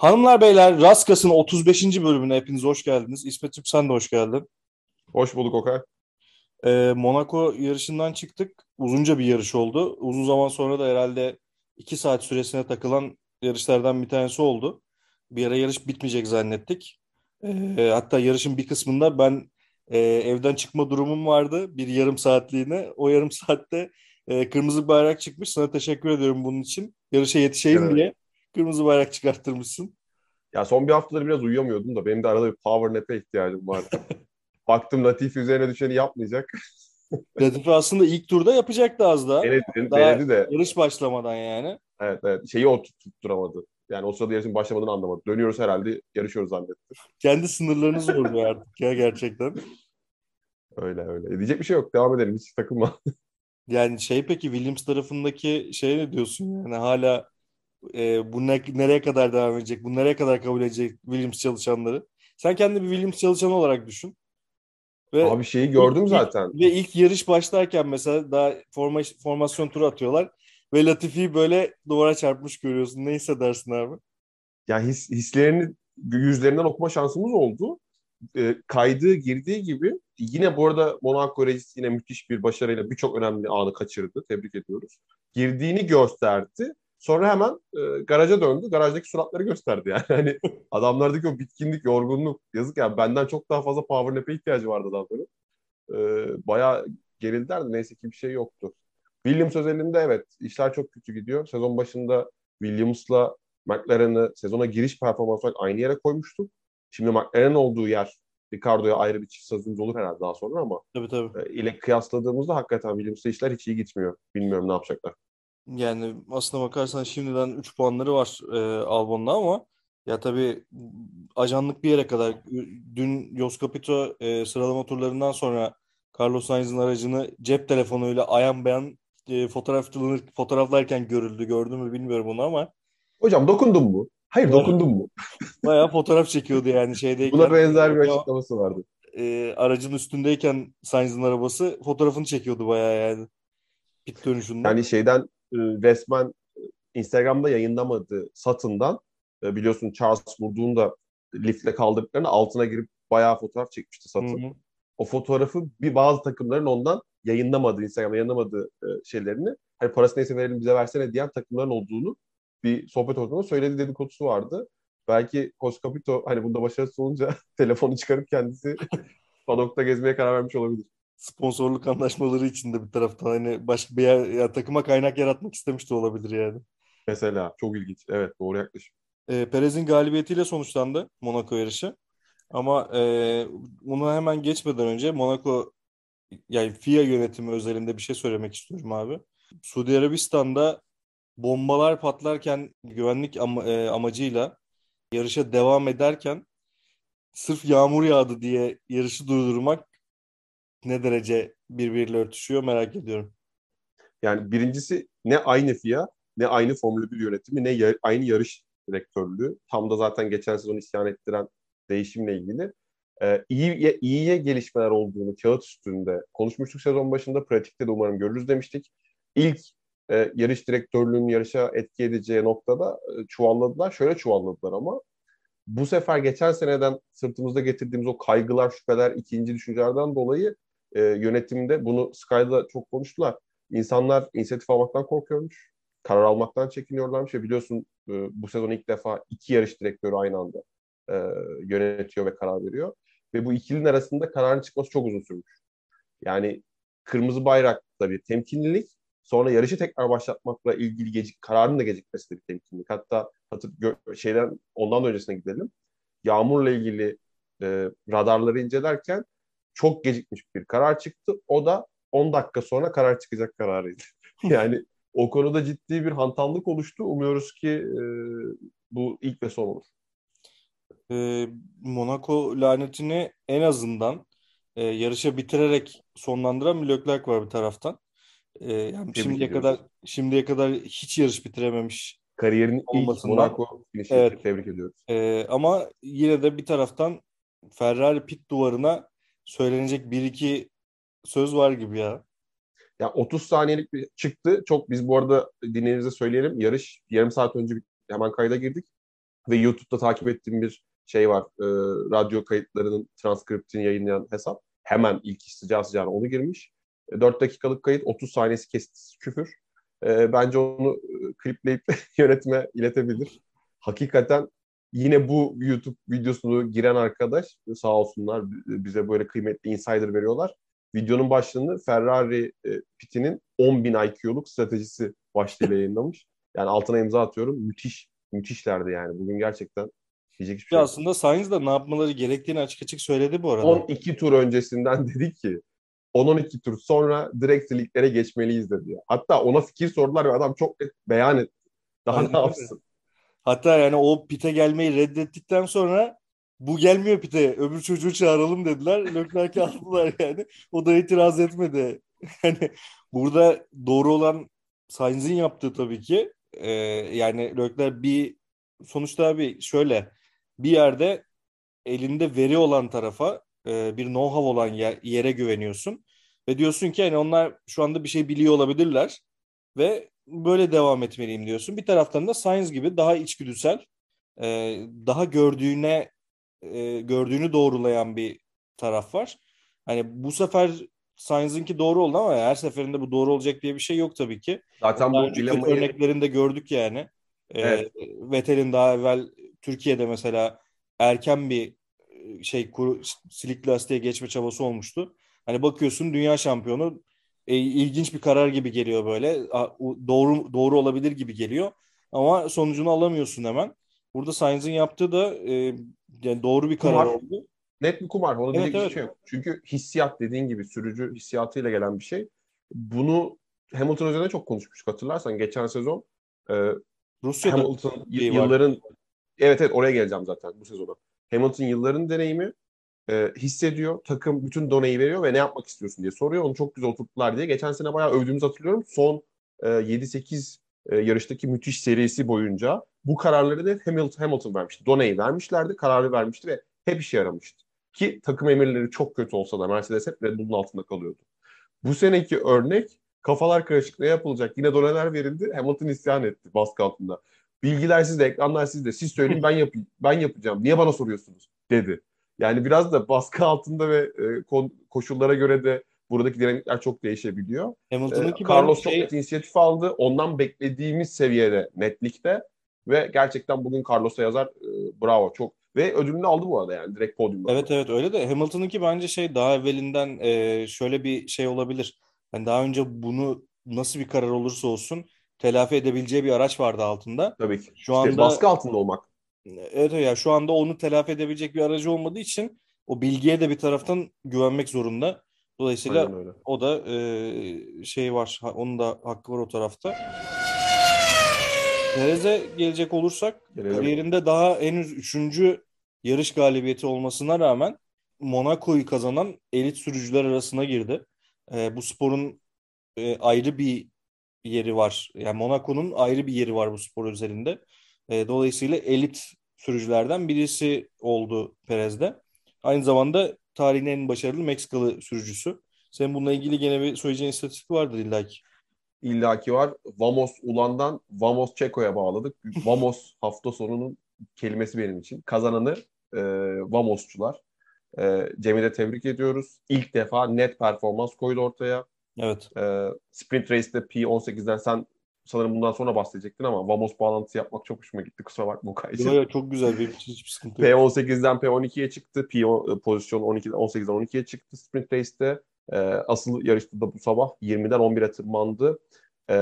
Hanımlar beyler Raskas'ın 35. bölümüne hepiniz hoş geldiniz. İsmet'ciğim sen de hoş geldin. Hoş bulduk Okay. Ee, Monaco yarışından çıktık. Uzunca bir yarış oldu. Uzun zaman sonra da herhalde 2 saat süresine takılan yarışlardan bir tanesi oldu. Bir ara yarış bitmeyecek zannettik. Ee, hatta yarışın bir kısmında ben e, evden çıkma durumum vardı. Bir yarım saatliğine. O yarım saatte e, kırmızı bayrak çıkmış. Sana teşekkür ediyorum bunun için. Yarışa yetişeyim evet. diye kırmızı bayrak çıkarttırmışsın. Ya son bir haftadır biraz uyuyamıyordum da benim de arada bir power nap'e ihtiyacım vardı. Baktım Latifi üzerine düşeni yapmayacak. Latifi aslında ilk turda yapacaktı az daha. Denedi, daha denedi de. Yarış başlamadan yani. Evet evet. Şeyi o tutturamadı. Yani o sırada yarışın başlamadığını anlamadı. Dönüyoruz herhalde yarışıyoruz zannetti. Kendi sınırlarını zorluyor artık ya gerçekten. Öyle öyle. Diyecek bir şey yok. Devam edelim. Hiç takılma. yani şey peki Williams tarafındaki şey ne diyorsun yani hala e, bu ne, nereye kadar devam edecek? Bu nereye kadar kabul edecek Williams çalışanları? Sen kendi bir Williams çalışanı olarak düşün. Ve Abi şeyi gördüm ilk, zaten. Ve ilk yarış başlarken mesela daha forma, formasyon turu atıyorlar. Ve Latifi'yi böyle duvara çarpmış görüyorsun. Ne hissedersin abi? Ya his, hislerini yüzlerinden okuma şansımız oldu. E, kaydığı girdiği gibi yine bu arada Monaco Regis yine müthiş bir başarıyla birçok önemli anı kaçırdı. Tebrik ediyoruz. Girdiğini gösterdi. Sonra hemen e, garaja döndü. Garajdaki suratları gösterdi yani. Hani adamlardaki o bitkinlik, yorgunluk. Yazık ya benden çok daha fazla power nap'e ihtiyacı vardı adamların. E, bayağı gerildilerdi. Neyse ki bir şey yoktu. Williams özelinde evet işler çok kötü gidiyor. Sezon başında Williams'la McLaren'ı sezona giriş performansı olarak aynı yere koymuştuk. Şimdi McLaren'ın olduğu yer Ricardo'ya ayrı bir çift sözümüz olur herhalde daha sonra ama tabii, tabii. E, ile kıyasladığımızda hakikaten Williams'la işler hiç iyi gitmiyor. Bilmiyorum ne yapacaklar. Yani aslına bakarsan şimdiden 3 puanları var e, Albon'da ama ya tabii ajanlık bir yere kadar dün Jos Capito e, sıralama turlarından sonra Carlos Sainz'in aracını cep telefonuyla ayan beyan e, fotoğrafçılanır, fotoğraflarken görüldü. Gördün mü bilmiyorum onu ama. Hocam dokundun mu? Hayır dokundun mu? Bayağı fotoğraf çekiyordu yani şeydeyken. Buna benzer bir açıklaması vardı. E, aracın üstündeyken Sainz'in arabası fotoğrafını çekiyordu bayağı yani. Pit dönüşünde. Yani şeyden e, resmen Instagram'da yayınlamadığı satından e, biliyorsun Charles vurduğunda liftle kaldırdıklarını altına girip bayağı fotoğraf çekmişti satın. Hı hı. O fotoğrafı bir bazı takımların ondan yayınlamadığı, Instagram'da yayınlamadığı e, şeylerini hani parası neyse verelim bize versene diyen takımların olduğunu bir sohbet ortamında söyledi dedikodusu vardı. Belki Capito hani bunda başarısız olunca telefonu çıkarıp kendisi padokta gezmeye karar vermiş olabilir sponsorluk anlaşmaları içinde bir taraftan hani başka bir yer, ya, takıma kaynak yaratmak istemiş de olabilir yani. Mesela çok ilginç. Evet doğru yaklaşım. E, Perez'in galibiyetiyle sonuçlandı Monaco yarışı. Ama e, bunu hemen geçmeden önce Monaco yani FIA yönetimi özelinde bir şey söylemek istiyorum abi. Suudi Arabistan'da bombalar patlarken güvenlik am- e, amacıyla yarışa devam ederken sırf yağmur yağdı diye yarışı durdurmak ne derece birbiriyle örtüşüyor merak ediyorum. Yani birincisi ne aynı FIA ne aynı Formula 1 yönetimi ne yar- aynı yarış direktörlüğü. Tam da zaten geçen sezon isyan ettiren değişimle ilgili ee, iyi, iyiye gelişmeler olduğunu kağıt üstünde konuşmuştuk sezon başında. Pratikte de umarım görürüz demiştik. İlk e, yarış direktörlüğünün yarışa etki edeceği noktada e, çuvalladılar. Şöyle çuvalladılar ama bu sefer geçen seneden sırtımızda getirdiğimiz o kaygılar, şüpheler, ikinci düşüncelerden dolayı e, yönetimde bunu Sky'da çok konuştular. İnsanlar inisiyatif almaktan korkuyormuş. Karar almaktan çekiniyorlarmış. Ve biliyorsun e, bu sezon ilk defa iki yarış direktörü aynı anda e, yönetiyor ve karar veriyor. Ve bu ikilinin arasında kararın çıkması çok uzun sürmüş. Yani kırmızı bayrak tabii temkinlilik sonra yarışı tekrar başlatmakla ilgili gecik, kararın da gecikmesi de bir temkinlilik. Hatta hatır, şeyden ondan öncesine gidelim. Yağmurla ilgili e, radarları incelerken çok gecikmiş bir karar çıktı. O da 10 dakika sonra karar çıkacak kararıydı. yani o konuda ciddi bir hantallık oluştu. Umuyoruz ki e, bu ilk ve son olur. E, Monaco lanetini en azından e, yarışa bitirerek sonlandıran bir Leclerc var bir taraftan. E, yani şimdiye kadar şimdiye kadar hiç yarış bitirememiş. Kariyerinin ilk Monaco evet, tebrik ediyoruz. E, ama yine de bir taraftan Ferrari pit duvarına söylenecek bir iki söz var gibi ya. Ya 30 saniyelik bir çıktı. Çok biz bu arada dinleyicilerimize söyleyelim. Yarış yarım saat önce hemen kayda girdik. ve YouTube'da takip ettiğim bir şey var. E, radyo kayıtlarının transkriptini yayınlayan hesap. Hemen ilk sıcağı sıcağına onu girmiş. E, 4 dakikalık kayıt 30 saniyesi kesti küfür. E, bence onu e, klipleyip yönetime iletebilir. Hakikaten yine bu YouTube videosunu giren arkadaş sağ olsunlar bize böyle kıymetli insider veriyorlar. Videonun başlığını Ferrari e, pitinin 10.000 IQ'luk stratejisi başlığıyla yayınlamış. Yani altına imza atıyorum. Müthiş, müthişlerdi yani. Bugün gerçekten diyecek hiçbir şey yok. Aslında Sainz da ne yapmaları gerektiğini açık açık söyledi bu arada. 12 tur öncesinden dedi ki 10-12 tur sonra direkt liglere geçmeliyiz dedi. Hatta ona fikir sordular ve adam çok beyan etti. Daha Aynen ne yapsın? Hatta yani o pite gelmeyi reddettikten sonra bu gelmiyor pite öbür çocuğu çağıralım dediler. Leclerc'i aldılar yani. O da itiraz etmedi. Yani burada doğru olan Sainz'in yaptığı tabii ki. Ee, yani Leclerc bir sonuçta abi şöyle bir yerde elinde veri olan tarafa e, bir know-how olan yer, yere güveniyorsun. Ve diyorsun ki hani onlar şu anda bir şey biliyor olabilirler. Ve böyle devam etmeliyim diyorsun. Bir taraftan da Science gibi daha içgüdüsel, e, daha gördüğüne e, gördüğünü doğrulayan bir taraf var. Hani bu sefer Science'ınki doğru oldu ama her seferinde bu doğru olacak diye bir şey yok tabii ki. Zaten daha bu dilemayı... örneklerinde gördük yani. E, evet. Vettel'in daha evvel Türkiye'de mesela erken bir şey kuru, silik lastiğe geçme çabası olmuştu. Hani bakıyorsun dünya şampiyonu e, ilginç bir karar gibi geliyor böyle. Doğru doğru olabilir gibi geliyor. Ama sonucunu alamıyorsun hemen. Burada Sainz'in yaptığı da e, yani doğru bir karar kumar. oldu. Net bir kumar. Ona evet, evet. şey yok. Çünkü hissiyat dediğin gibi sürücü hissiyatıyla gelen bir şey. Bunu Hamilton üzerine çok konuşmuş hatırlarsan geçen sezon e, Rusya'da Hamilton yılların var. evet evet oraya geleceğim zaten bu sezona. Hamilton yılların deneyimi e, hissediyor. Takım bütün doneyi veriyor ve ne yapmak istiyorsun diye soruyor. Onu çok güzel oturttular diye. Geçen sene bayağı övdüğümüzü hatırlıyorum. Son e, 7-8 e, yarıştaki müthiş serisi boyunca bu kararları da Hamilton, Hamilton vermişti. Doneyi vermişlerdi, kararı vermişti ve hep işe yaramıştı. Ki takım emirleri çok kötü olsa da Mercedes hep Red Bull'un altında kalıyordu. Bu seneki örnek kafalar karışık ne yapılacak? Yine doneler verildi. Hamilton isyan etti baskı altında. Bilgiler sizde, ekranlar sizde. Siz söyleyin ben yapayım. Ben yapacağım. Niye bana soruyorsunuz? dedi. Yani biraz da baskı altında ve e, koşullara göre de buradaki dinamikler çok değişebiliyor. Hamilton'ınki ee, Carlos şey... çok net inisiyatif aldı. Ondan beklediğimiz seviyede netlikte ve gerçekten bugün Carlos'a yazar e, bravo çok ve ödülünü aldı bu arada yani direkt podyumda. Evet evet öyle de Hamilton'ınki bence şey daha evvelinden e, şöyle bir şey olabilir. Yani daha önce bunu nasıl bir karar olursa olsun telafi edebileceği bir araç vardı altında. Tabii ki. Şu işte anda baskı altında olmak. Evet ya şu anda onu telafi edebilecek bir aracı olmadığı için o bilgiye de bir taraftan güvenmek zorunda. Dolayısıyla o da e, şey var. Onun da hakkı var o tarafta. Perez'e gelecek olursak Gelelim. kariyerinde daha henüz üçüncü yarış galibiyeti olmasına rağmen Monaco'yu kazanan elit sürücüler arasına girdi. E, bu sporun e, ayrı bir yeri var. Yani Monaco'nun ayrı bir yeri var bu spor üzerinde. E, dolayısıyla elit sürücülerden birisi oldu Perez'de. Aynı zamanda tarihin en başarılı Meksikalı sürücüsü. Senin bununla ilgili gene bir söyleyeceğin istatistik vardır illaki. İllaki var. Vamos Ulan'dan Vamos Çeko'ya bağladık. Vamos hafta sonunun kelimesi benim için. Kazananı e, Vamosçular. E, Cem'i de tebrik ediyoruz. İlk defa net performans koydu ortaya. Evet. E, sprint Race'de P18'den sen sanırım bundan sonra bahsedecektin ama Vamos bağlantısı yapmak çok hoşuma gitti. Kusura bakma Okay için. Yok çok güzel bir hiçbir sıkıntı yok. P18'den P12'ye çıktı. P pozisyon 12'den 18'den 12'ye çıktı sprint race'te. E, asıl yarışta da bu sabah 20'den 11'e tırmandı. E,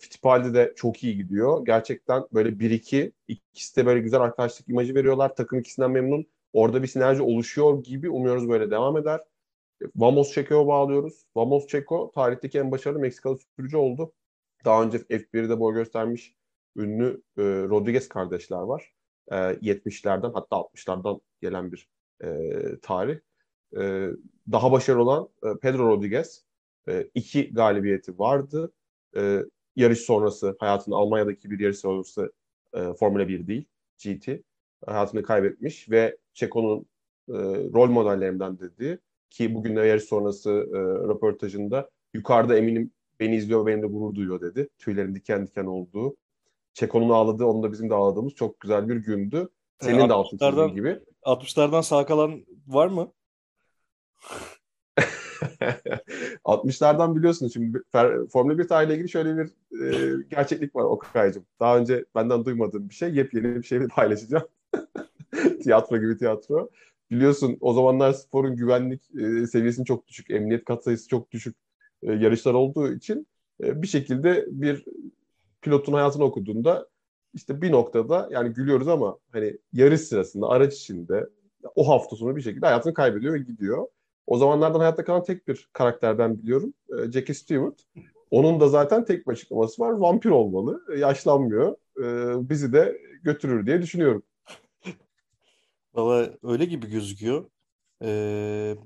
Fittipaldi de çok iyi gidiyor. Gerçekten böyle 1-2 ikisi de böyle güzel arkadaşlık imajı veriyorlar. Takım ikisinden memnun. Orada bir sinerji oluşuyor gibi umuyoruz böyle devam eder. Vamos Checo'ya bağlıyoruz. Vamos Checo tarihteki en başarılı Meksikalı sürücü oldu. Daha önce F1'de boy göstermiş ünlü e, Rodriguez kardeşler var. E, 70'lerden hatta 60'lardan gelen bir e, tarih. E, daha başarılı olan e, Pedro Rodriguez. E, iki galibiyeti vardı. E, yarış sonrası hayatını Almanya'daki bir yarış sonrası e, Formula 1 değil, GT. Hayatını kaybetmiş ve Çeko'nun e, rol modellerinden dedi ki bugün de yarış sonrası e, röportajında yukarıda eminim beni izliyor benimle gurur duyuyor dedi. Tüylerin diken diken olduğu. Çeko'nun ağladığı, onun da bizim de ağladığımız çok güzel bir gündü. Senin e, de altın çizdiğin gibi. 60'lardan sağ kalan var mı? 60'lardan biliyorsunuz şimdi Formula 1 tarihiyle ilgili şöyle bir e, gerçeklik var Okay'cığım. Daha önce benden duymadığım bir şey. Yepyeni bir şey paylaşacağım. tiyatro gibi tiyatro. Biliyorsun o zamanlar sporun güvenlik e, seviyesinin çok düşük, emniyet katsayısı çok düşük e, yarışlar olduğu için e, bir şekilde bir pilotun hayatını okuduğunda işte bir noktada yani gülüyoruz ama hani yarış sırasında araç içinde o hafta sonu bir şekilde hayatını kaybediyor ve gidiyor. O zamanlardan hayatta kalan tek bir karakter ben biliyorum. E, Jackie Stewart. Onun da zaten tek bir açıklaması var. Vampir olmalı. E, yaşlanmıyor. E, bizi de götürür diye düşünüyorum. Valla öyle gibi gözüküyor. Ee,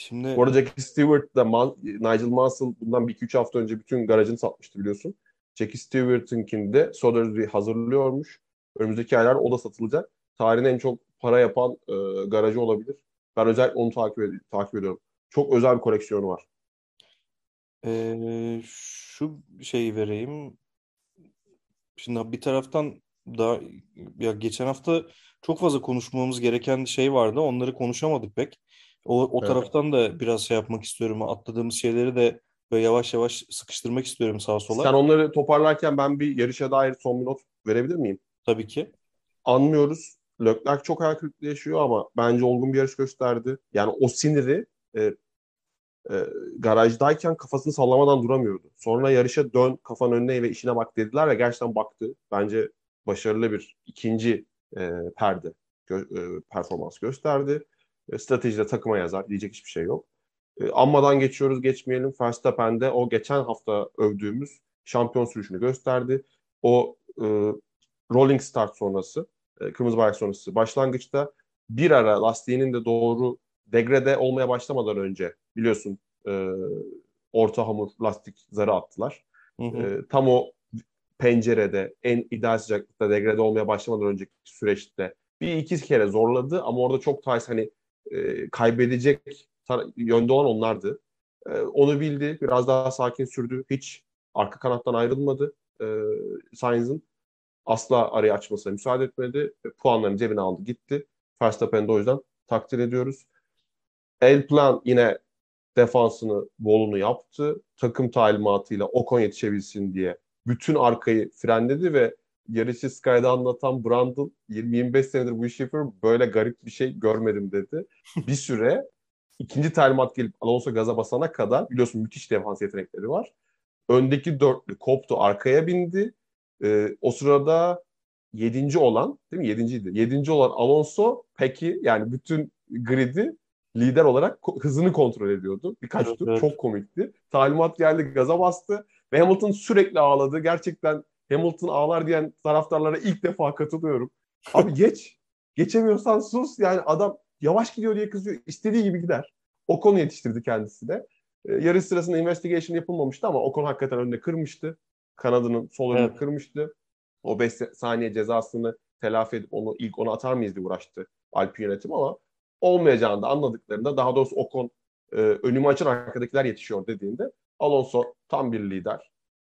şimdi... Bu arada Jackie Stewart da Man Nigel Mansell bundan bir iki üç hafta önce bütün garajını satmıştı biliyorsun. Jackie Stewart'ınkini de Sotheby's hazırlıyormuş. Önümüzdeki aylar o da satılacak. Tarihin en çok para yapan e, garajı olabilir. Ben özellikle onu takip, ed- takip ediyorum. Çok özel bir koleksiyonu var. Ee, şu şeyi vereyim. Şimdi bir taraftan da ya geçen hafta çok fazla konuşmamız gereken şey vardı. Onları konuşamadık pek. O, o evet. taraftan da biraz şey yapmak istiyorum. Atladığımız şeyleri de böyle yavaş yavaş sıkıştırmak istiyorum sağa sola. Sen onları toparlarken ben bir yarışa dair son bir not verebilir miyim? Tabii ki. Anmıyoruz. Leclerc çok hayal kırıklığı yaşıyor ama bence olgun bir yarış gösterdi. Yani o siniri e, e, garajdayken kafasını sallamadan duramıyordu. Sonra yarışa dön, kafan önüne ve işine bak dediler ve gerçekten baktı. Bence başarılı bir ikinci e, perde gö- e, performans gösterdi. E, stratejide takıma yazar. Diyecek hiçbir şey yok. E, anmadan geçiyoruz geçmeyelim. Verstappen'de o geçen hafta övdüğümüz şampiyon sürüşünü gösterdi. O e, rolling start sonrası, e, kırmızı bayrak sonrası başlangıçta bir ara lastiğinin de doğru degrede olmaya başlamadan önce biliyorsun e, orta hamur lastik zarı attılar. Hı hı. E, tam o pencerede en ideal sıcaklıkta degrede olmaya başlamadan önceki süreçte bir iki kere zorladı ama orada çok tarz hani e, kaybedecek yönde olan onlardı. E, onu bildi. Biraz daha sakin sürdü. Hiç arka kanattan ayrılmadı. E, Sainz'ın asla arayı açmasına müsaade etmedi. E, puanlarını cebine aldı gitti. Verstappen'i o yüzden takdir ediyoruz. El Plan yine defansını, bolunu yaptı. Takım talimatıyla Ocon yetişebilsin diye bütün arkayı frenledi ve yarışı Sky'da anlatan Brandon 20-25 senedir bu işi yapıyorum böyle garip bir şey görmedim dedi. Bir süre ikinci talimat gelip Alonso gaza basana kadar biliyorsun müthiş defans yetenekleri var. Öndeki dörtlü koptu arkaya bindi. Ee, o sırada yedinci olan değil mi? Yedinciydi. Yedinci olan Alonso peki yani bütün gridi lider olarak hızını kontrol ediyordu. Birkaç evet, tur evet. çok komikti. Talimat geldi gaza bastı ve Hamilton sürekli ağladı. Gerçekten Hamilton ağlar diyen taraftarlara ilk defa katılıyorum. Abi geç. Geçemiyorsan sus. Yani adam yavaş gidiyor diye kızıyor. İstediği gibi gider. O konu yetiştirdi kendisi de. Ee, yarış sırasında investigation yapılmamıştı ama o konu hakikaten önünde kırmıştı. Kanadının sol önünde evet. kırmıştı. O 5 saniye cezasını telafi edip onu ilk ona atar mıyız diye uğraştı Alp yönetim ama olmayacağını da anladıklarında daha doğrusu Ocon e, önümü açan arkadakiler yetişiyor dediğinde Alonso tam bir lider.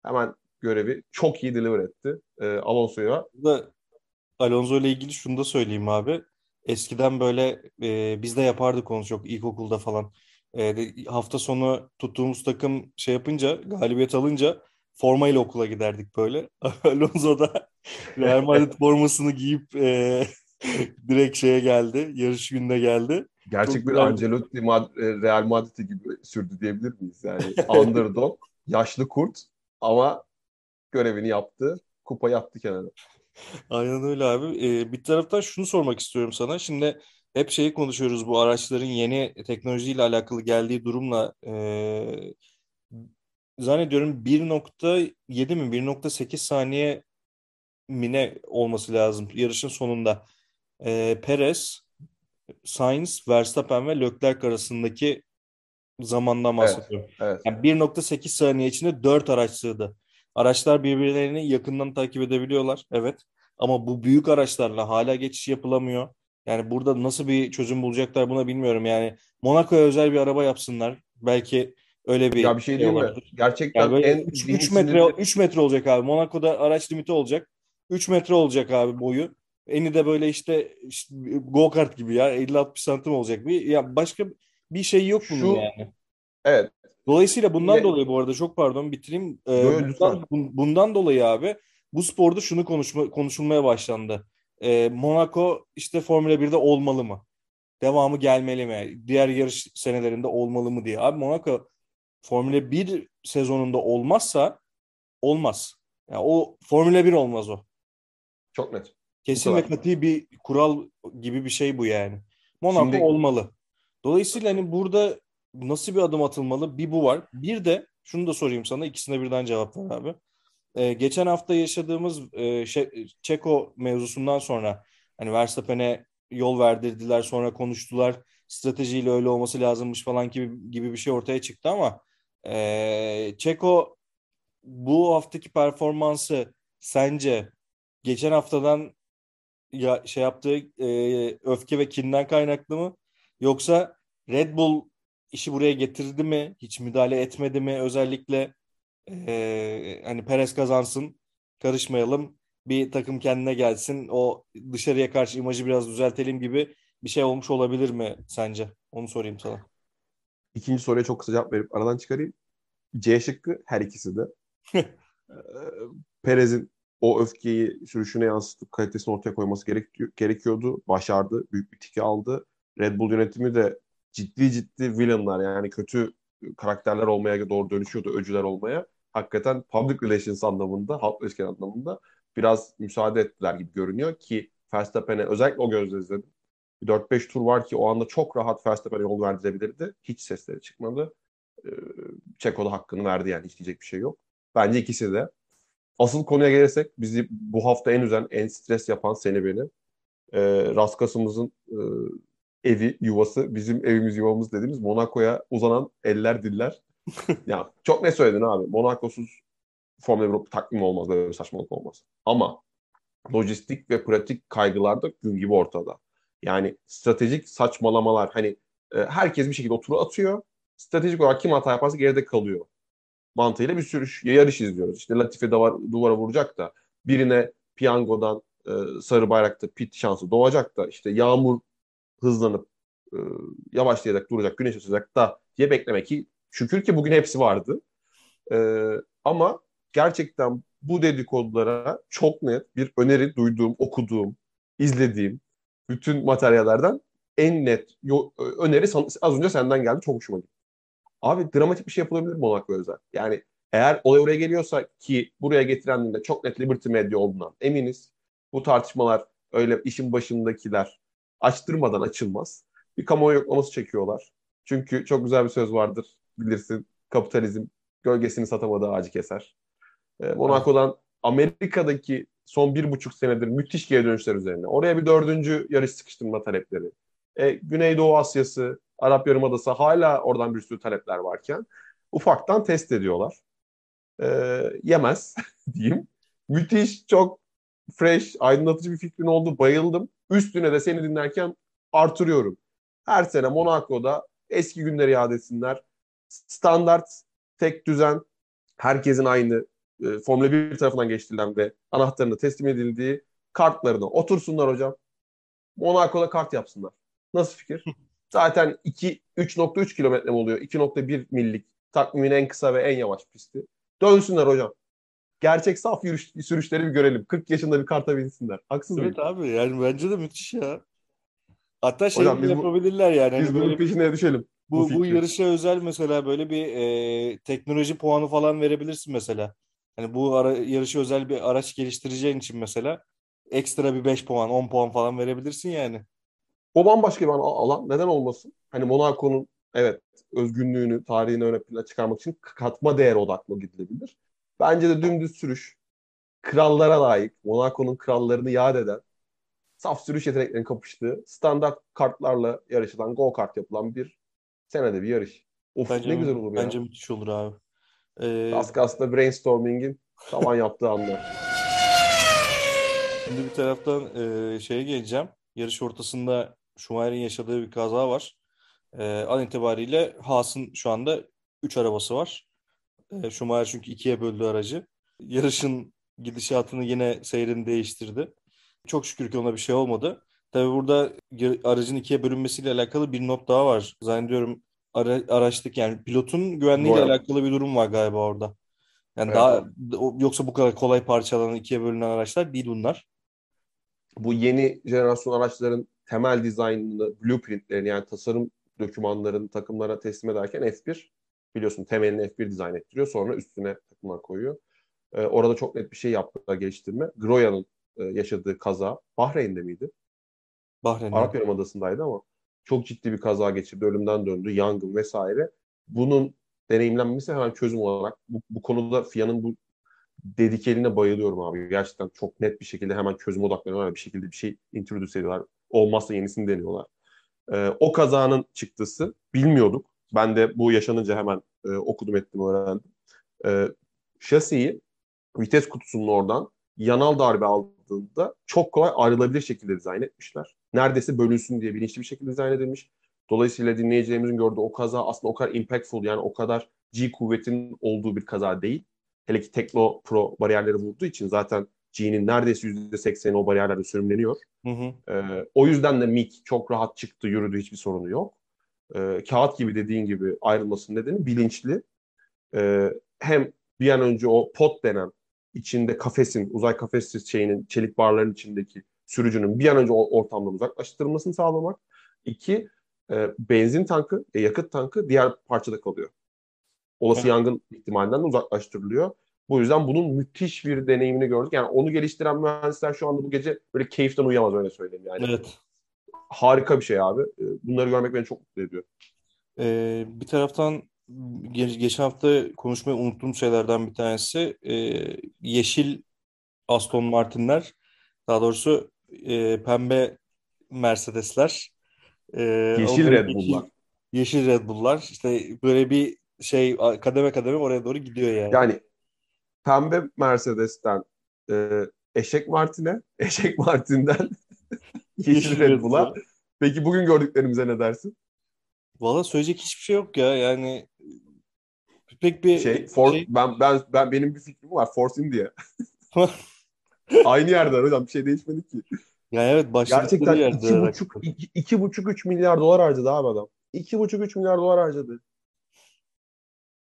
Hemen görevi çok iyi deliver etti e, Alonso'ya. Alonso ile ilgili şunu da söyleyeyim abi. Eskiden böyle e, biz de yapardık onu çok ilkokulda falan. E, de, hafta sonu tuttuğumuz takım şey yapınca, galibiyet alınca formayla okula giderdik böyle. Alonso da Real Madrid formasını giyip e, direkt şeye geldi. Yarış gününe geldi. Gerçek Çok bir güzel. Ancelotti e, Real Madrid gibi sürdü diyebilir miyiz? Yani underdog, yaşlı kurt ama görevini yaptı. Kupayı attı kenara. Aynen öyle abi. Ee, bir taraftan şunu sormak istiyorum sana. Şimdi hep şeyi konuşuyoruz bu araçların yeni teknolojiyle alakalı geldiği durumla e, zannediyorum 1.7 mi 1.8 saniye mine olması lazım yarışın sonunda. E, Perez, Sainz, Verstappen ve Leclerc arasındaki zamandan bahsediyorum. Evet, evet. Yani 1.8 saniye içinde 4 araç sığdı. Araçlar birbirlerini yakından takip edebiliyorlar. Evet. Ama bu büyük araçlarla hala geçiş yapılamıyor. Yani burada nasıl bir çözüm bulacaklar buna bilmiyorum. Yani Monaco'ya özel bir araba yapsınlar. Belki öyle bir Ya bir şey, şey değil mi? Gerçekten yani en 3, 3 metre 3 metre olacak abi. Monaco'da araç limiti olacak. 3 metre olacak abi boyu. Eni de böyle işte, işte go kart gibi ya 50-60 santim olacak bir. Ya başka bir şey yok bunun Şu- yani. Evet. Dolayısıyla bundan Ye- dolayı bu arada çok pardon bitireyim. Ee, Yo, bundan, bun- bundan dolayı abi bu sporda şunu konuşma, konuşulmaya başlandı. Ee, Monaco işte Formula 1'de olmalı mı? Devamı gelmeli mi? Diğer yarış senelerinde olmalı mı diye. Abi Monaco Formula 1 sezonunda olmazsa olmaz. Yani o Formula 1 olmaz o. Çok net. Kesin ve katı bir kural gibi bir şey bu yani. Monaco Şimdi- olmalı. Dolayısıyla hani burada nasıl bir adım atılmalı? Bir bu var. Bir de şunu da sorayım sana. ikisine birden cevap ver abi. Ee, geçen hafta yaşadığımız e, şey, Çeko mevzusundan sonra hani Verstappen'e yol verdirdiler sonra konuştular. Stratejiyle öyle olması lazımmış falan gibi gibi bir şey ortaya çıktı ama e, Çeko bu haftaki performansı sence geçen haftadan ya şey yaptığı e, öfke ve kinden kaynaklı mı? Yoksa Red Bull işi buraya getirdi mi? Hiç müdahale etmedi mi? Özellikle e, hani Perez kazansın, karışmayalım. Bir takım kendine gelsin. O dışarıya karşı imajı biraz düzeltelim gibi bir şey olmuş olabilir mi sence? Onu sorayım sana. İkinci soruya çok kısa cevap verip aradan çıkarayım. C şıkkı her ikisi de. Perez'in o öfkeyi sürüşüne yansıtıp kalitesini ortaya koyması gerek- gerekiyordu. Başardı. Büyük bir tiki aldı. Red Bull yönetimi de ciddi ciddi villainlar yani kötü karakterler olmaya doğru dönüşüyordu. Öcüler olmaya. Hakikaten public relations anlamında, halk ilişkiler anlamında biraz müsaade ettiler gibi görünüyor ki Verstappen'e özellikle o gözle izledim. Bir 4-5 tur var ki o anda çok rahat Verstappen'e yol verdirebilirdi. Hiç sesleri çıkmadı. Ee, Çeko da hakkını verdi yani hiç diyecek bir şey yok. Bence ikisi de. Asıl konuya gelirsek bizi bu hafta en üzen, en stres yapan seni beni. Ee, Raskas'ımızın e, evi, yuvası, bizim evimiz yuvamız dediğimiz Monaco'ya uzanan eller diller. ya çok ne söyledin abi? Monaco'suz Formula 1 takvimi olmaz, böyle bir saçmalık olmaz. Ama lojistik ve pratik kaygılar da gün gibi ortada. Yani stratejik saçmalamalar hani e, herkes bir şekilde o turu atıyor. Stratejik olarak kim hata yaparsa geride kalıyor. Mantığıyla bir sürüş, yarış izliyoruz. İşte Latifi duvara, duvara vuracak da birine piyangodan e, sarı bayrakta pit şansı doğacak da işte yağmur hızlanıp e, yavaşlayarak duracak, güneş açacak da diye beklemek ki şükür ki bugün hepsi vardı. E, ama gerçekten bu dedikodulara çok net bir öneri duyduğum, okuduğum, izlediğim bütün materyallerden en net yo- öneri az önce senden geldi. Çok hoşuma gitti. Abi dramatik bir şey yapılabilir Monaco özel. Yani eğer olay oraya geliyorsa ki buraya getiren de çok net Liberty Media olduğundan eminiz. Bu tartışmalar öyle işin başındakiler açtırmadan açılmaz. Bir kamuoyu yoklaması çekiyorlar. Çünkü çok güzel bir söz vardır. Bilirsin kapitalizm gölgesini satamadığı ağacı keser. E, Monaco'dan Amerika'daki son bir buçuk senedir müthiş geri dönüşler üzerine. Oraya bir dördüncü yarış sıkıştırma talepleri. E, Güneydoğu Asya'sı, Arap Yarımadası hala oradan bir sürü talepler varken ufaktan test ediyorlar. E, yemez diyeyim. Müthiş, çok fresh, aydınlatıcı bir fikrin oldu. Bayıldım. Üstüne de seni dinlerken artırıyorum. Her sene Monaco'da eski günleri iade etsinler. Standart, tek düzen, herkesin aynı e, Formula 1 tarafından geçtirilen ve anahtarını teslim edildiği kartlarına otursunlar hocam. Monaco'da kart yapsınlar. Nasıl fikir? Zaten 2 3.3 kilometre mi oluyor? 2.1 millik takvimin en kısa ve en yavaş pisti. Dönsünler hocam. Gerçek saf yürüyüş, sürüşleri bir görelim. 40 yaşında bir karta binsinler. Haksız mıyım? Evet abi yani bence de müthiş ya. Hatta şey Hocam bu- yapabilirler yani. Hani Biz bunun böyle bir- peşine düşelim. bu, bu bu, yarışa özel mesela böyle bir e, teknoloji puanı falan verebilirsin mesela. Hani bu ara, yarışa özel bir araç geliştireceğin için mesela ekstra bir 5 puan 10 puan falan verebilirsin yani. O bambaşka bir al- alan. Neden olmasın? Hani Monaco'nun evet özgünlüğünü, tarihini ön plana çıkarmak için katma değer odaklı gidilebilir. Bence de dümdüz sürüş, krallara layık, Monaco'nun krallarını yad eden, saf sürüş yeteneklerinin kapıştığı, standart kartlarla yarışılan, go kart yapılan bir senede bir yarış. Of Bence, ne güzel olur ya. bence müthiş olur abi. Ee, Az kalsın brainstorming'in tavan yaptığı anlar. Şimdi bir taraftan e, şeye geleceğim. Yarış ortasında Schumacher'in yaşadığı bir kaza var. E, an itibariyle Haas'ın şu anda 3 arabası var. E, Schumacher çünkü ikiye böldü aracı. Yarışın gidişatını yine seyrini değiştirdi. Çok şükür ki ona bir şey olmadı. Tabii burada aracın ikiye bölünmesiyle alakalı bir not daha var. Zannediyorum ara, araçtık yani pilotun güvenliğiyle Bu alakalı bir durum var galiba orada. Yani Evet, daha yoksa bu kadar kolay parçalanan ikiye bölünen araçlar değil bunlar. Bu yeni jenerasyon araçların temel dizaynını, blueprintlerini yani tasarım dokümanlarını takımlara teslim ederken F1 biliyorsun temelini F1 dizayn ettiriyor. Sonra üstüne takımlar koyuyor. Ee, orada çok net bir şey yaptılar geliştirme. Groya'nın e, yaşadığı kaza Bahreyn'de miydi? Bahreyn'de. Arap Yarımadası'ndaydı ama çok ciddi bir kaza geçirdi. Ölümden döndü. Yangın vesaire. Bunun deneyimlenmesi hemen çözüm olarak bu, bu konuda FIA'nın bu dedikeline bayılıyorum abi. Gerçekten çok net bir şekilde hemen çözüm odaklanıyorlar. Bir şekilde bir şey introduce ediyorlar. Olmazsa yenisini deniyorlar. Ee, o kazanın çıktısı bilmiyorduk. Ben de bu yaşanınca hemen e, okudum ettim öğrendim. Ee, şasiyi vites kutusunun oradan yanal darbe aldığında çok kolay ayrılabilir şekilde dizayn etmişler. Neredeyse bölünsün diye bilinçli bir şekilde dizayn edilmiş. Dolayısıyla dinleyicilerimizin gördüğü o kaza aslında o kadar impactful yani o kadar G kuvvetinin olduğu bir kaza değil. Hele ki Tekno Pro bariyerleri vurduğu için zaten G'nin neredeyse %80'i o bariyerlerde sürümleniyor. Hı hı. Ee, o yüzden de Mick çok rahat çıktı, yürüdü, hiçbir sorunu yok. Ee, kağıt gibi dediğin gibi ayrılmasının nedeni bilinçli. Ee, hem bir an önce o pot denen içinde kafesin, uzay kafes şeyinin, çelik barların içindeki sürücünün bir an önce o ortamdan uzaklaştırılmasını sağlamak. İki, e, benzin tankı, e, yakıt tankı diğer parçada kalıyor. Olası Evet. yangın ihtimalinden de uzaklaştırılıyor. Bu yüzden bunun müthiş bir deneyimini gördük. Yani onu geliştiren mühendisler şu anda bu gece böyle keyiften uyuyamaz öyle söyleyeyim yani. Evet. Harika bir şey abi. E, Bunları görmek beni çok mutlu ediyor. Ee, bir taraftan ge- geçen hafta konuşmayı unuttuğum şeylerden bir tanesi e, yeşil Aston Martin'ler daha doğrusu e, pembe Mercedesler e, Yeşil Red Bull'lar. yeşil Red Bull'lar işte böyle bir şey kademe kademe oraya doğru gidiyor yani. Yani pembe Mercedes'ten e, Eşek Martin'e, Eşek Martin'den Yeşil Red Bull'a. Peki bugün gördüklerimize ne dersin? Valla söyleyecek hiçbir şey yok ya yani pek bir Şey, For, şey- ben ben ben benim bir fikrim var. Force India. Aynı yerden hocam bir şey değişmedi ki. yani evet Gerçekten yerde iki buçuk, iki, iki buçuk üç milyar dolar harcadı abi adam. İki buçuk üç milyar dolar harcadı.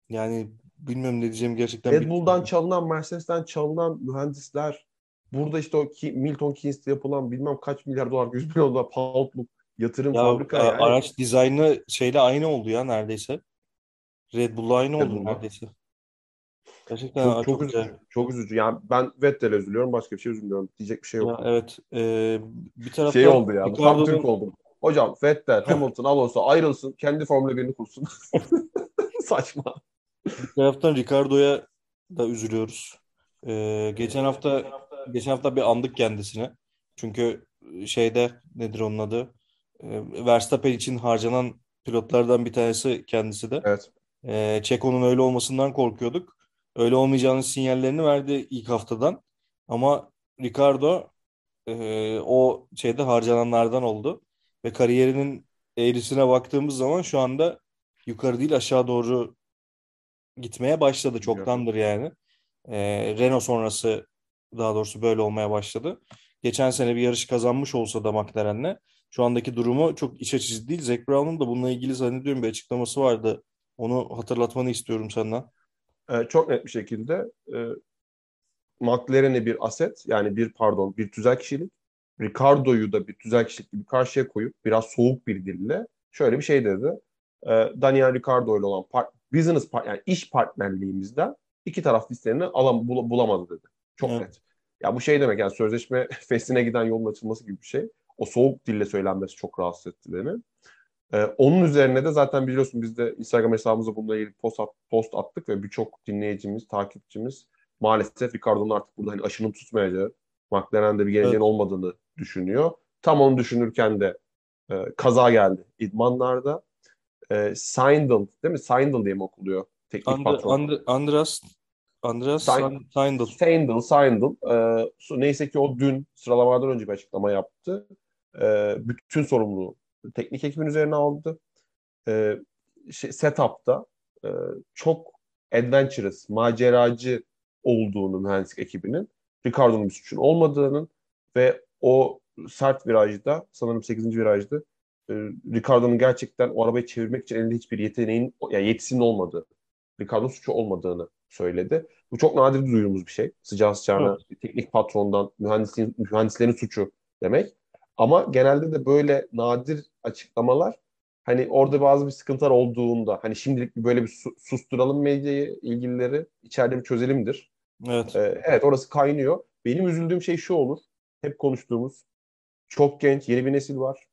yani bilmiyorum ne diyeceğim gerçekten Red bilmiyorum. Bull'dan çalınan, Mercedes'ten çalınan mühendisler, burada işte o Ki- Milton Keynes'te yapılan bilmem kaç milyar dolar, 100 milyon dolar poundluk yatırım Ya fabrika a- yani. araç dizaynı şeyle aynı oldu ya neredeyse. Red Bull'la aynı Red oldu Bull'la. neredeyse. Gerçekten Çok, çok güzel. üzücü. Çok üzücü. Yani ben Vettel'e üzülüyorum. Başka bir şey üzülmüyorum. Diyecek bir şey yok. Ya evet. Ee, bir taraftan şey oldu ya. Tam Türk oldum. Hocam Vettel, Hamilton, Alonso ayrılsın. Kendi Formula 1'ini kursun. Saçma. bir taraftan Ricardo'ya da üzülüyoruz. Ee, geçen hafta geçen hafta bir andık kendisine. Çünkü şeyde nedir onun adı? Verstappen için harcanan pilotlardan bir tanesi kendisi de. Evet. Ee, Checo'nun öyle olmasından korkuyorduk. Öyle olmayacağının sinyallerini verdi ilk haftadan. Ama Ricardo e, o şeyde harcananlardan oldu. Ve kariyerinin eğrisine baktığımız zaman şu anda yukarı değil aşağı doğru gitmeye başladı. Çoktandır yani. Ee, Renault sonrası daha doğrusu böyle olmaya başladı. Geçen sene bir yarış kazanmış olsa da McLaren'le şu andaki durumu çok iç açıcı değil. Zac Brown'un da bununla ilgili zannediyorum bir açıklaması vardı. Onu hatırlatmanı istiyorum senden. Ee, çok net bir şekilde e, McLaren'e bir aset yani bir pardon bir tüzel kişilik Ricardo'yu da bir tüzel kişilik gibi karşıya koyup biraz soğuk bir dille şöyle bir şey dedi. Ee, Daniel Ricardo ile olan part, business part, yani iş partnerliğimizden iki taraf listelerini alam, bul- bulamadı dedi. Çok Evet. net. Ya bu şey demek yani sözleşme fesline giden yolun açılması gibi bir şey. O soğuk dille söylenmesi çok rahatsız etti beni. Ee, onun üzerine de zaten biliyorsun biz de Instagram hesabımıza bununla ilgili post, at- post attık ve birçok dinleyicimiz, takipçimiz maalesef Ricardo'nun artık burada hani aşının tutmayacağı, McLaren'de bir geleceğin Evet. olmadığını düşünüyor. Tam onu düşünürken de e, kaza geldi idmanlarda. E, Seindel, değil mi? Seindel diye mi okuluyor? Teknik And, patron. And, Andreas Andreas Seindel. Seindel, Seindel. E, neyse ki o dün sıralamadan önce bir açıklama yaptı. E, bütün sorumluluğu teknik ekibin üzerine aldı. E, şey, setup'ta e, çok adventurous, maceracı olduğunu mühendislik ekibinin Ricardo'nun bir suçun olmadığının ve o sert virajda sanırım 8. virajda e, Ricardo'nun gerçekten o arabayı çevirmek için elinde hiçbir yeteneğin yani yetisinin olmadığı, Ricardo'nun suçu olmadığını söyledi. Bu çok nadir duyduğumuz bir şey. Sıcağı sıcağına evet. teknik patrondan mühendislerin, mühendislerin suçu demek. Ama genelde de böyle nadir açıklamalar hani orada bazı bir sıkıntılar olduğunda hani şimdilik böyle bir su- susturalım medyayı ilgilileri içeride bir çözelimdir. Evet. Ee, evet orası kaynıyor. Benim üzüldüğüm şey şu olur. Hep konuştuğumuz çok genç yeni bir nesil var.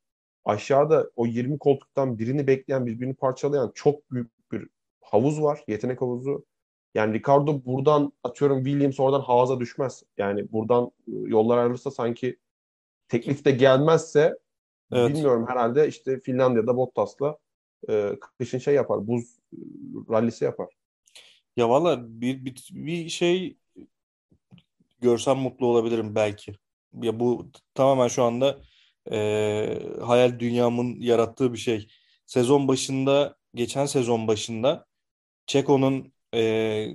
Aşağıda o 20 koltuktan birini bekleyen birbirini parçalayan çok büyük bir havuz var. Yetenek havuzu. Yani Ricardo buradan atıyorum Williams oradan Haas'a düşmez. Yani buradan ıı, yollar ayrılırsa sanki teklif de gelmezse evet. bilmiyorum herhalde işte Finlandiya'da Bottas'la e, kışın şey yapar. Buz e, rallisi yapar. Ya valla bir, bir, bir şey görsem mutlu olabilirim belki. Ya bu tamamen şu anda e, hayal dünyamın yarattığı bir şey. Sezon başında, geçen sezon başında Çeko'nun e,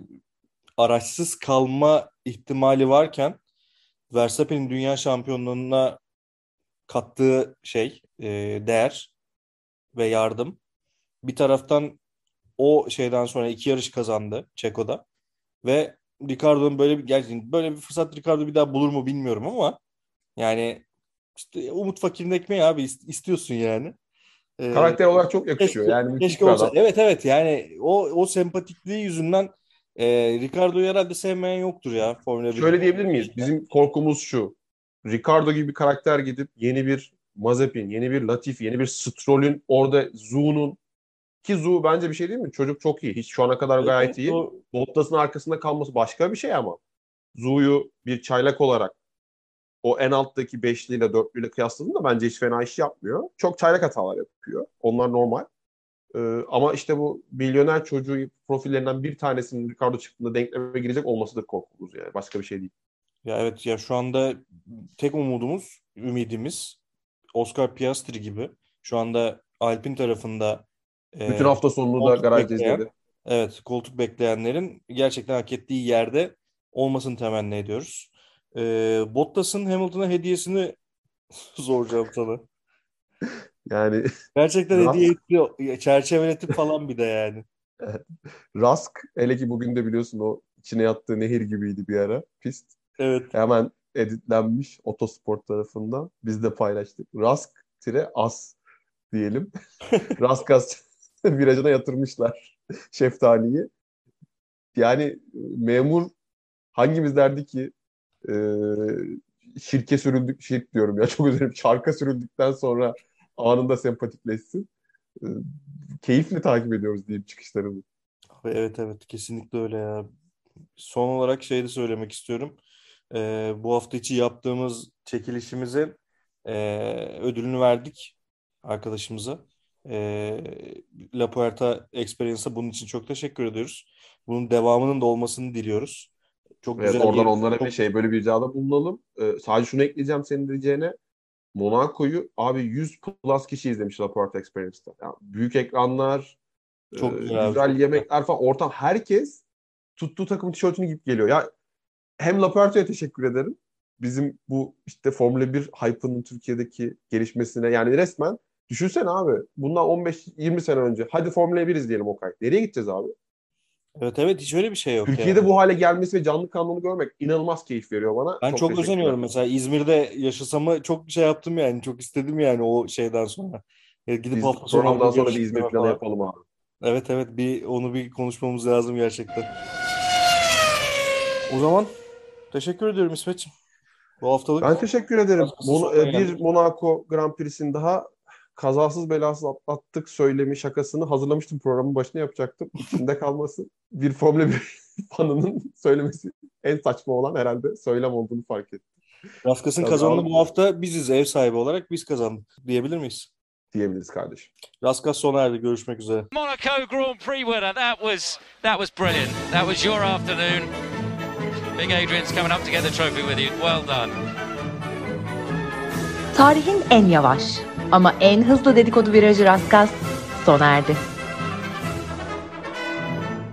araçsız kalma ihtimali varken Verstappen'in dünya şampiyonluğuna kattığı şey, e, değer ve yardım. Bir taraftan o şeyden sonra iki yarış kazandı Çeko'da ve Ricardo'nun böyle bir gerçekten böyle bir fırsat Ricardo bir daha bulur mu bilmiyorum ama yani işte umut fakirin ekmeği abi istiyorsun yani. Ee, Karakter olarak çok yakışıyor. Keşke, yani keşke olsa. Evet evet yani o o sempatikliği yüzünden e, Ricardo'yu herhalde sevmeyen yoktur ya Formula 1. Şöyle diyebilir miyiz? Bizim korkumuz şu. Ricardo gibi bir karakter gidip yeni bir Mazepin, yeni bir Latifi, yeni bir Stroll'ün orada Zu'nun ki Zu bence bir şey değil mi? Çocuk çok iyi. Hiç şu ana kadar gayet evet, iyi. O... Bottas'ın arkasında kalması başka bir şey ama. Zu'yu bir çaylak olarak o en alttaki beşliyle dörtlüyle kıyasladığında bence hiç fena iş yapmıyor. Çok çaylak hatalar yapıyor. Onlar normal. Ee, ama işte bu milyoner çocuğu profillerinden bir tanesinin Ricardo çıktığında denkleme girecek olmasıdır korkumuz yani. Başka bir şey değil. Ya evet ya şu anda tek umudumuz, ümidimiz Oscar Piastri gibi. Şu anda Alpin tarafında e, bütün hafta sonunu da garajda izledi. Evet, koltuk bekleyenlerin gerçekten hak ettiği yerde olmasını temenni ediyoruz. E, Bottas'ın Hamilton'a hediyesini soracağım sana. Yani gerçekten Rask... hediye etti, çerçeveletip falan bir de yani. Rask hele ki bugün de biliyorsun o içine yattığı nehir gibiydi bir ara pist. Evet. Hemen editlenmiş otosport tarafından. Biz de paylaştık. Rask tire as diyelim. Raskas virajına yatırmışlar şeftaliyi. Yani memur hangimiz derdi ki e, şirke sürüldük, şirk diyorum ya çok özür şarka sürüldükten sonra anında sempatikleşsin. E, keyifle takip ediyoruz diyeyim çıkışlarını. Evet evet kesinlikle öyle ya. Son olarak şey de söylemek istiyorum. Ee, bu hafta içi yaptığımız çekilişimizin e, ödülünü verdik arkadaşımıza. E, La Puerta Experience'a bunun için çok teşekkür ediyoruz. Bunun devamının da olmasını diliyoruz. Çok evet, güzel oradan onlara çok... bir şey böyle bir ricada bulunalım. Ee, sadece şunu ekleyeceğim senin diyeceğine. Monaco'yu abi 100 plus kişi izlemiş La Puerta Experience'da. Yani büyük ekranlar, çok e, güzel, güzel yemekler falan. Ortam herkes tuttuğu takım tişörtünü giyip geliyor. Ya hem La Puerta'ya teşekkür ederim. Bizim bu işte Formula 1 hype'ının Türkiye'deki gelişmesine yani resmen düşünsene abi bundan 15-20 sene önce hadi Formula 1 izleyelim Okay. Nereye gideceğiz abi? Evet evet hiç öyle bir şey yok. Türkiye'de yani. bu hale gelmesi ve canlı kanunu görmek inanılmaz keyif veriyor bana. Ben çok, çok özeniyorum mesela İzmir'de yaşasamı çok şey yaptım yani çok istedim yani o şeyden sonra. Gidip Biz hafta sonra sonra bir İzmir planı falan. yapalım abi. Evet evet bir onu bir konuşmamız lazım gerçekten. O zaman teşekkür ediyorum İsmet'ciğim. Bu haftalık. Ben teşekkür ederim. Mon- e, bir Monaco Grand Prix'sini daha kazasız belasız atlattık söylemi şakasını hazırlamıştım programın başına yapacaktım. İçinde kalması bir Formula 1 fanının söylemesi en saçma olan herhalde söylem olduğunu fark ettim. Raskas'ın kazanını bu hafta biziz ev sahibi olarak biz kazandık diyebilir miyiz? Diyebiliriz kardeşim. Raskas sona erdi. Görüşmek üzere. Monaco Grand Prix winner. That was that was brilliant. That was your afternoon. Big Adrian's coming up to get the trophy with you. Well done. Tarihin en yavaş ama en hızlı dedikodu virajı Raskas sona erdi.